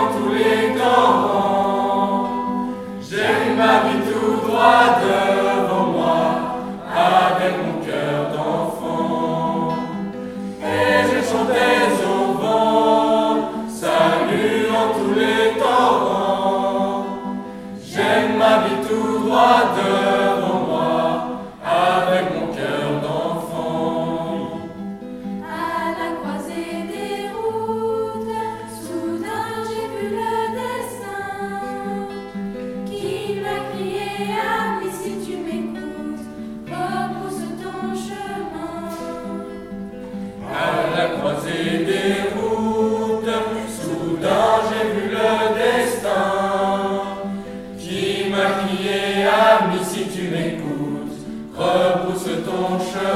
Tous les j'aime ma vie tout droit devant moi, avec mon cœur d'enfant, et je chantais au vent, salut en tous les torrents, j'aime ma vie tout droit devant Ami si tu m'écoutes, repousse ton chemin. À la croisée des routes, soudain j'ai vu le destin qui m'a crié. Ami si tu m'écoutes, repousse ton chemin.